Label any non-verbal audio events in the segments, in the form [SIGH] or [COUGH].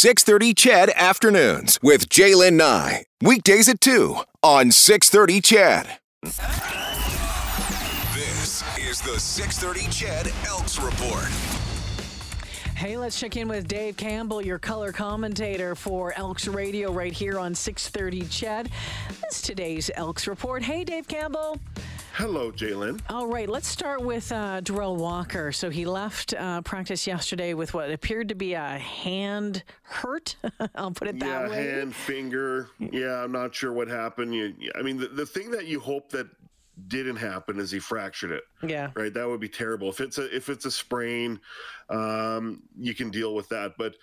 630 CHED Afternoons with Jaylen Nye. Weekdays at 2 on 630 CHED. This is the 630 CHED Elks Report. Hey, let's check in with Dave Campbell, your color commentator for Elks Radio right here on 630 CHED. That's today's Elks Report. Hey, Dave Campbell. Hello, Jalen. All right, let's start with uh, Derel Walker. So he left uh, practice yesterday with what appeared to be a hand hurt. [LAUGHS] I'll put it that yeah, way. hand, finger. Yeah, I'm not sure what happened. You, I mean, the, the thing that you hope that didn't happen is he fractured it. Yeah. Right. That would be terrible. If it's a if it's a sprain, um, you can deal with that. But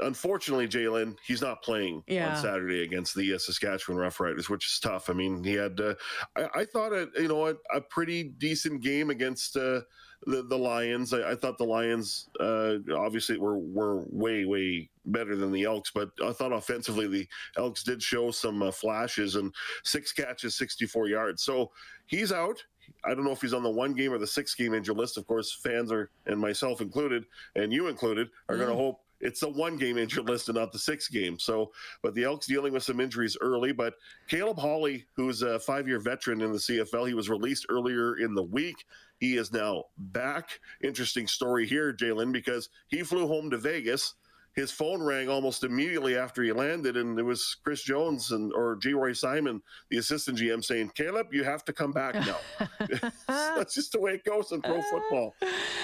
unfortunately, Jalen, he's not playing Yeah. on Saturday against the uh, Saskatchewan Roughriders, which is tough. I mean, he had, uh, I, I thought, a, you know, a, a pretty decent game against uh, the the Lions. I, I thought the Lions, uh, obviously, were were way way better than the Elks, but I thought offensively the Elks did show some uh, flashes and six catches, 64 yards. So he's out. I don't know if he's on the one game or the six game injury list. Of course, fans are, and myself included, and you included, are going to hope it's the one game injured list and not the six game. So, but the Elks dealing with some injuries early. But Caleb Holley, who's a five year veteran in the CFL, he was released earlier in the week. He is now back. Interesting story here, Jalen, because he flew home to Vegas. His phone rang almost immediately after he landed, and it was Chris Jones and or Geroy Simon, the assistant GM, saying, "Caleb, you have to come back now." [LAUGHS] [LAUGHS] That's just the way it goes in pro football.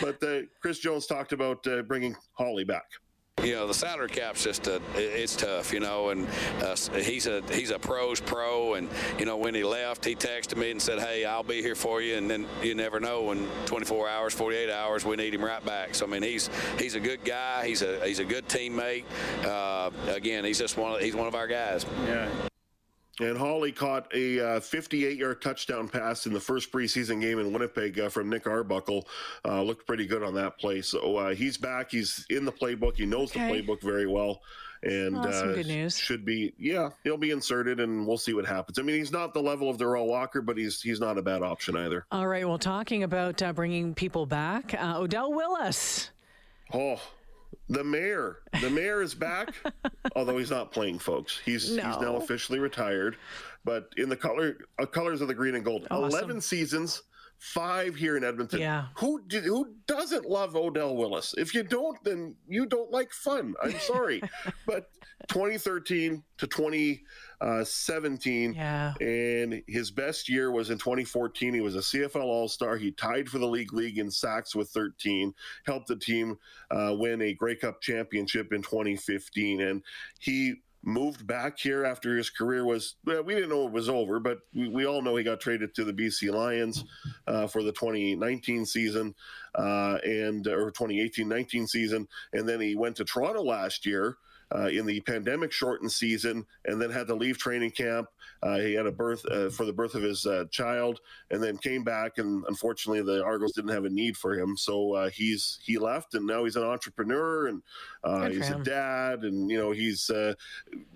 But uh, Chris Jones talked about uh, bringing Hawley back. You know the salary cap's just a, it's tough, you know, and uh, he's a he's a pros pro, and you know when he left, he texted me and said, "Hey, I'll be here for you," and then you never know in 24 hours, 48 hours, we need him right back. So I mean, he's he's a good guy, he's a he's a good teammate. Uh, again, he's just one of, he's one of our guys. Yeah. And Holley caught a 58 uh, yard touchdown pass in the first preseason game in Winnipeg uh, from Nick Arbuckle. Uh, looked pretty good on that play. So uh, he's back. He's in the playbook. He knows Okay. the playbook very well. And Well, that's some uh, good news. should be, yeah, he'll be inserted and we'll see what happens. I mean, he's not the level of Derel Walker, but he's he's not a bad option either. All right, well, talking about uh, bringing people back, uh, Odell Willis. Oh, the mayor. The mayor is back, [LAUGHS] although he's not playing, folks. He's he's now officially retired. But in the color uh, colors of the green and gold, Awesome. eleven seasons, five here in Edmonton. Yeah. Who did, who doesn't love Odell Willis? If you don't, then you don't like fun. I'm sorry, [LAUGHS] but 2013 to 2017. Yeah. And his best year was in 2014. He was a CFL All Star. He tied for the league league in sacks with 13. Helped the team uh, win a Grey Cup championship in 2015. And he moved back here after his career was well, we didn't know it was over but we, we all know he got traded to the bc lions uh, for the 2019 season uh, and or 2018-19 season and then he went to toronto last year uh, in the pandemic shortened season and then had to leave training camp. Uh, he had a birth uh, for the birth of his uh, child and then came back and unfortunately the Argos didn't have a need for him. So uh, he's he left and now he's an entrepreneur and uh, he's a dad and you know he's uh,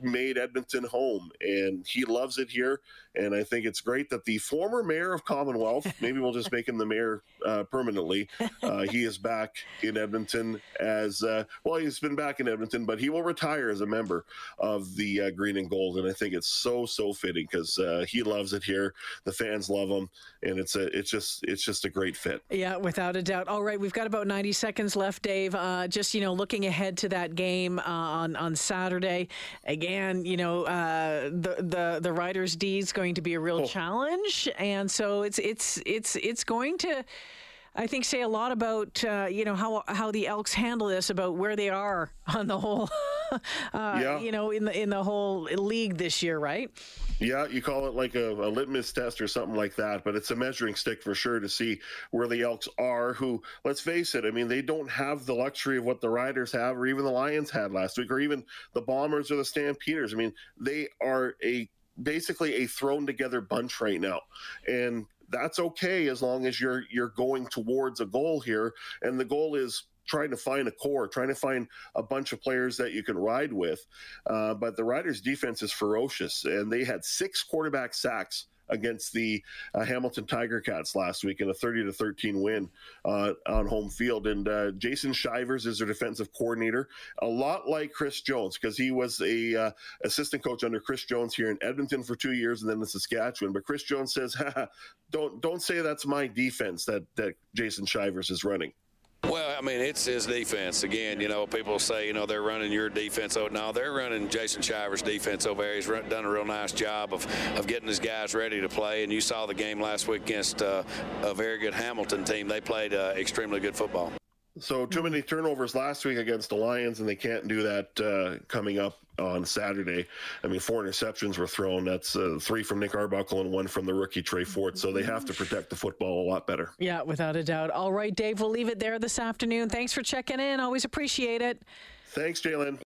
made Edmonton home and he loves it here. And I think it's great that the former mayor of Commonwealth, maybe we'll just make him the mayor uh, permanently. [LAUGHS] Uh, he is back in Edmonton as uh, well. He's been back in Edmonton, but he will retire as a member of the uh, Green and Gold. And I think it's so so fitting because uh, he loves it here. The fans love him, and it's a it's just it's just a great fit. Yeah, without a doubt. All right, we've got about 90 seconds left, Dave. Uh, just, you know, looking ahead to that game uh, on, on Saturday. Again, you know, uh, the, the, the Riders D is going to be a real Oh. challenge. And so it's, it's, it's, it's going to, I think, say a lot about, uh, you know, how, how the Elks handle this, about where they are [LAUGHS] on the whole, [LAUGHS] uh, Yeah. you know, in the, in the whole league this year, right? Yeah, you call it like a, a litmus test or something like that, but it's a measuring stick for sure to see where the Elks are. Who, let's face it, I mean, they don't have the luxury of what the Riders have, or even the Lions had last week, or even the Bombers or the Stampeders. I mean, they are a basically a thrown together bunch right now, and that's okay as long as you're you're going towards a goal here, and the goal is trying to find a core, trying to find a bunch of players that you can ride with. Uh, but the Riders' defense is ferocious, and they had six quarterback sacks against the uh, Hamilton Tiger Cats last week in a 30 to 13 win uh, on home field. And uh, Jason Shivers is their defensive coordinator, a lot like Chris Jones because he was a uh, assistant coach under Chris Jones here in Edmonton for two years and then in Saskatchewan. But Chris Jones says, [LAUGHS] "Don't don't say that's my defense that that Jason Shivers is running." Well, I mean, it's his defense. Again, you know, people say, you know, they're running your defense. Oh, no, they're running Jason Shivers' defense over there. He's run, done a real nice job of, of getting his guys ready to play. And you saw the game last week against uh, a very good Hamilton team. They played uh, extremely good football. So too many turnovers last week against the Lions, and they can't do that uh, coming up on Saturday. I mean, four interceptions were thrown. That's uh, three from Nick Arbuckle and one from the rookie Trey Fort. So they have to protect the football a lot better. Yeah, without a doubt. All right, Dave, we'll leave it there this afternoon. Thanks for checking in. Always appreciate it. Thanks, Jalen.